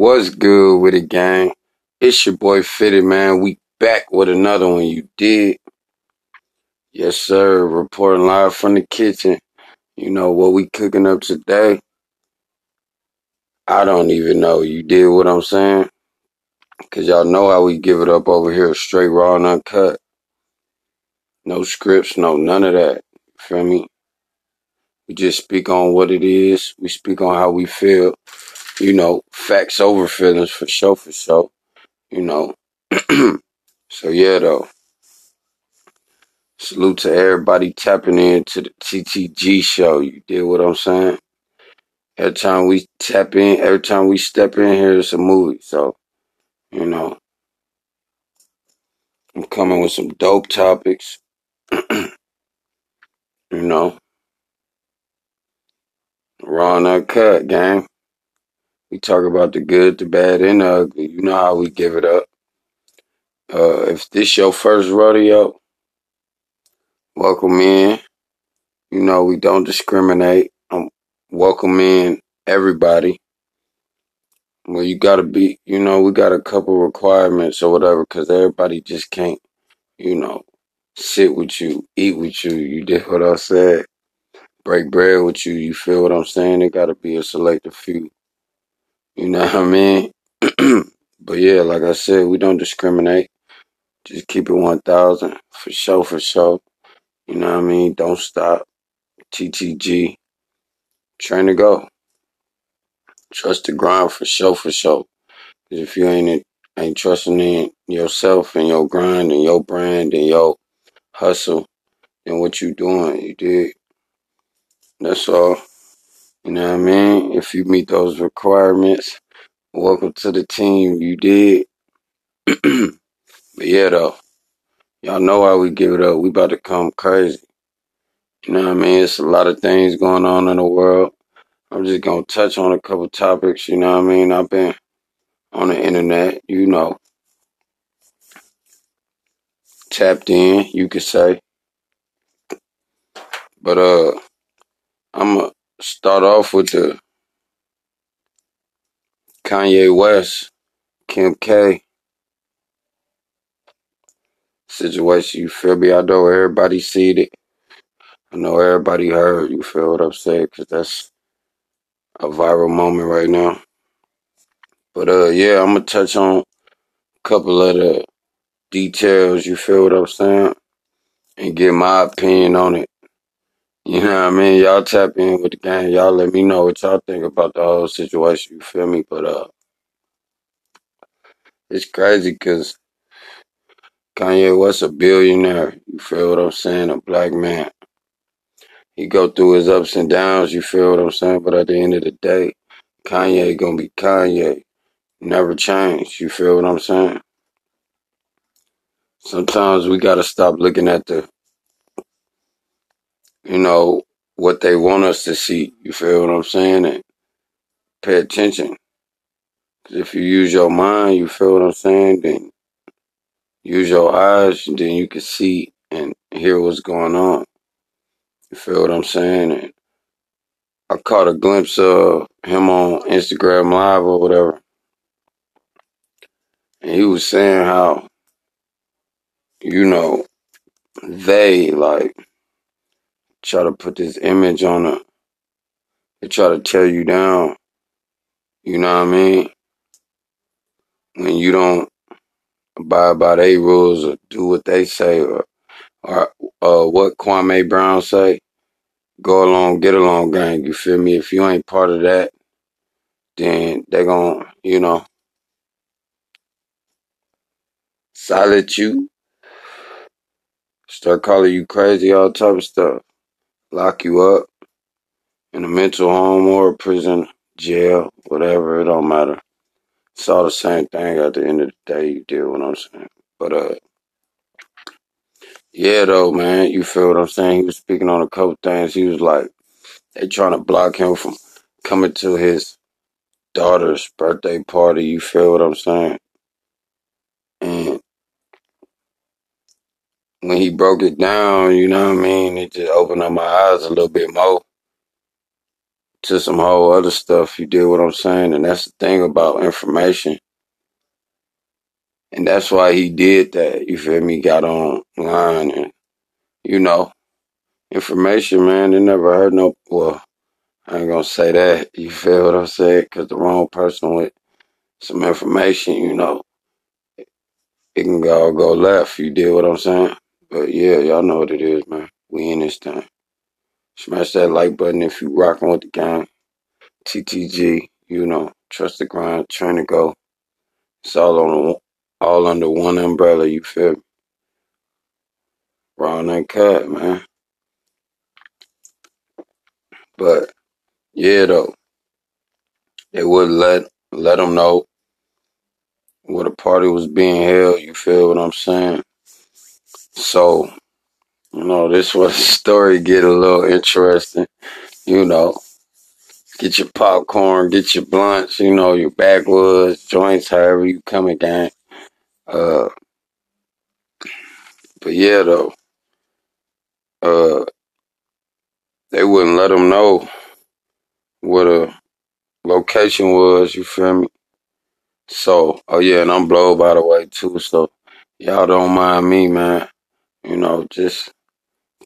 What's good with it, gang? It's your boy Fitted, man. We back with another one. You did? Yes, sir. Reporting live from the kitchen. You know what we cooking up today? I don't even know. You did what I'm saying? Cause y'all know how we give it up over here, straight raw and uncut. No scripts, no none of that. Feel me? We just speak on what it is. We speak on how we feel. You know, facts over feelings for sure, for sure. You know. so yeah, though. Salute to everybody tapping in to the TTG show. You did what I'm saying? Every time we tap in, every time we step in here, it's a movie. So, you know, I'm coming with some dope topics. you know, raw and uncut, gang. We talk about the good, the bad, and the ugly. You know how we give it up. Uh, if this your first rodeo, welcome in. You know, we don't discriminate. Um, welcome in everybody. Well, you gotta be, you know, we got a couple requirements or whatever, cause everybody just can't, you know, sit with you, eat with you. You did what I said. Break bread with you. You feel what I'm saying? It gotta be a selective few. You know what I mean? but yeah, like I said, we don't discriminate. Just keep it 1,000 for sure, for sure. You know what I mean? Don't stop. TTG. Train to go. Trust the grind for sure, for sure. Cause if you ain't ain't trusting in yourself and your grind and your brand and your hustle and what you doing, you did. That's all. You know what I mean? If you meet those requirements, welcome to the team. You did. but yeah, though, y'all know how we give it up. We about to come crazy. You know what I mean? It's a lot of things going on in the world. I'm just gonna touch on a couple topics. You know what I mean? I've been on the internet, you know, tapped in, you could say. But uh, I'm gonna start off with the Kanye West, Kim K situation. You feel me? I know everybody seen it. I know everybody heard. You feel what I'm saying? Cause that's a viral moment right now. But uh, yeah, I'm gonna touch on a couple of the details. You feel what I'm saying? And get my opinion on it. You know what I mean? Y'all tap in with the game. Y'all let me know what y'all think about the whole situation. You feel me? But uh, it's crazy because Kanye West a billionaire. You feel what I'm saying? A black man. He go through his ups and downs. You feel what I'm saying? But at the end of the day, Kanye gonna be Kanye. Never change. You feel what I'm saying? Sometimes we gotta stop looking at the, you know, what they want us to see. You feel what I'm saying? And pay attention. if you use your mind, you feel what I'm saying? Then use your eyes, and then you can see and hear what's going on. You feel what I'm saying? And I caught a glimpse of him on Instagram Live or whatever. And he was saying how, you know, they like try to put this image on a, they try to tear you down. You know what I mean? When you don't abide by their rules or do what they say or, or uh, what Kwame Brown say, go along, get along gang. You feel me? If you ain't part of that, then they gon' you know, silence you, start calling you crazy, all type of stuff. Lock you up in a mental home or a prison, jail, whatever, it don't matter. It's all the same thing at the end of the day, you deal with what I'm saying. But uh yeah though, man, you feel what I'm saying? He was speaking on a couple things. He was like, they trying to block him from coming to his daughter's birthday party, you feel what I'm saying? And when he broke it down, you know what I mean, it just opened up my eyes a little bit more. to some whole other stuff. You did what I'm saying? And that's the thing about information. And that's why he did that. You feel me? Got online and, you know, information, man. They never heard no, well, I ain't gonna say that. You feel what I'm saying? Cause the wrong person with some information, you know, it can all go left. You did what I'm saying? But yeah, y'all know what it is, man. We in this time. Smash that like button if you rocking with the gang. TTG, you know, trust the grind, trying to go. It's all on all under one umbrella. You feel me? Raw and cut, man. But yeah, though, they would let let them know where the party was being held. You feel what I'm saying? So, you know, this was story get a little interesting. You know, get your popcorn, get your blunts, you know, your backwoods joints, however you come again. Uh, but yeah, though, uh, they wouldn't let them know what a location was. You feel me? So, oh yeah, and I'm blow by the way too. So, y'all don't mind me, man. You know, just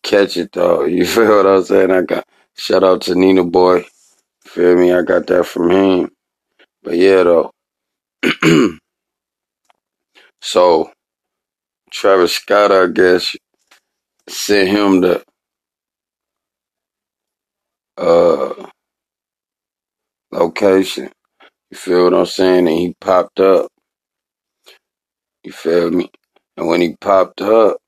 catch it though. You feel what I'm saying? I got shout out to Nina Boy. Feel me? I got that from him. But yeah, though. so, Travis Scott, I guess, sent him the uh location. You feel what I'm saying? And he popped up. You feel me? And when he popped up,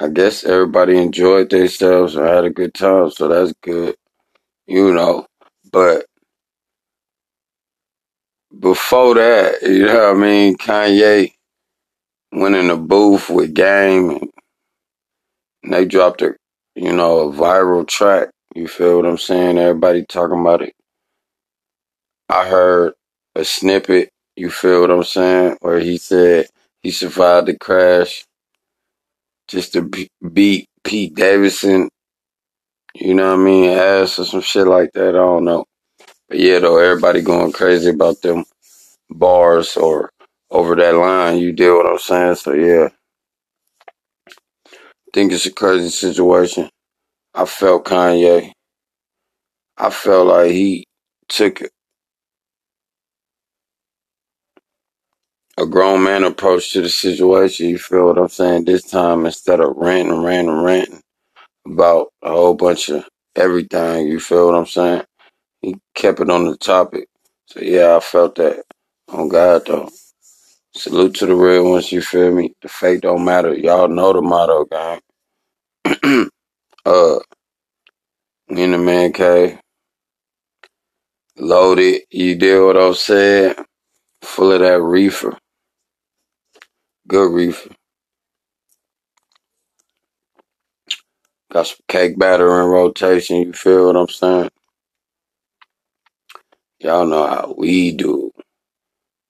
I guess everybody enjoyed themselves and had a good time, so that's good. You know. But before that, you know what I mean, Kanye went in the booth with Game and, they dropped a you know, a viral track. You feel what I'm saying? Everybody talking about it. I heard a snippet, you feel what I'm saying, where he said he survived the crash just to beat Pete Davidson, you know what I mean, ass or some shit like that. I don't know. But yeah, though, everybody going crazy about them bars or over that line. You deal what I'm saying? So yeah, think it's a crazy situation. I felt Kanye. I felt like he took a grown man approach to the situation. You feel what I'm saying? This time, instead of ranting, ranting, ranting about a whole bunch of everything, you feel what I'm saying? He kept it on the topic. So yeah, I felt that. On God though. Salute to the real ones, you feel me? The fake don't matter. Y'all know the motto, gang. uh, in the man cave. Loaded, you deal what I'm saying? Full of that reefer. Good reefer. Got some cake batter in rotation, you feel what I'm saying? Y'all know how we do.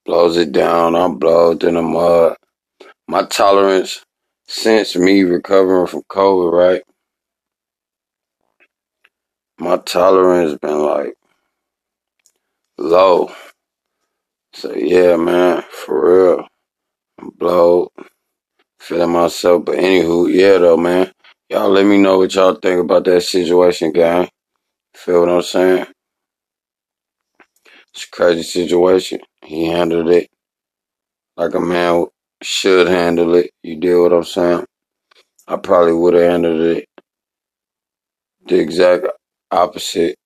Blows it down, I'm blowed in the mud. My tolerance since me recovering from COVID, right? My tolerance been like low. So yeah, man, for real. I'm blowed. Feeling myself. But anywho, yeah though, man. Y'all let me know what y'all think about that situation, gang. Feel what I'm saying? It's a crazy situation. He handled it like a man should handle it. You deal what I'm saying? I probably would have handled it the exact opposite.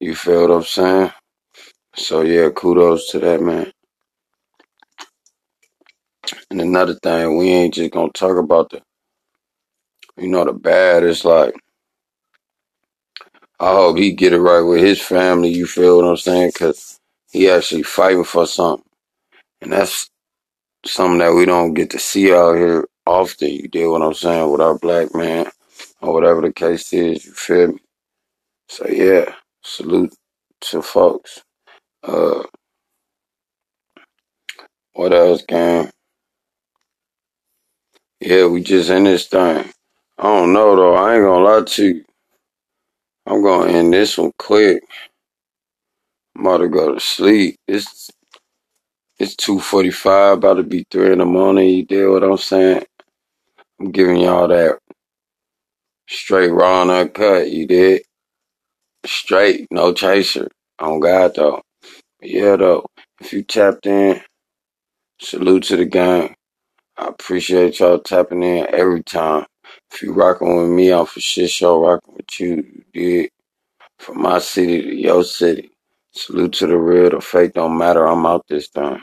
You feel what I'm saying? So yeah, kudos to that man. And another thing, we ain't just gonna talk about the, you know, the bad. It's like I hope he get it right with his family. You feel what I'm saying? Cause he actually fighting for something, and that's something that we don't get to see out here often. You deal what I'm saying with our black man, or whatever the case is. You feel me? So yeah, salute to folks. Uh, what else, gang? Yeah, we just in this thing. I don't know though. I ain't gonna lie to you. I'm gonna end this one quick. I'm about to go to sleep. It's it's two forty five, about to be three in the morning. You deal what I'm saying? I'm giving y'all that straight raw and uncut. You did straight, no chaser. On God though. Yeah though. If you tapped in, salute to the gang. I appreciate y'all tapping in every time. If you rocking with me, I'm for shit show rocking with you. You did from my city to your city. Salute to the real. The fake don't matter. I'm out this time.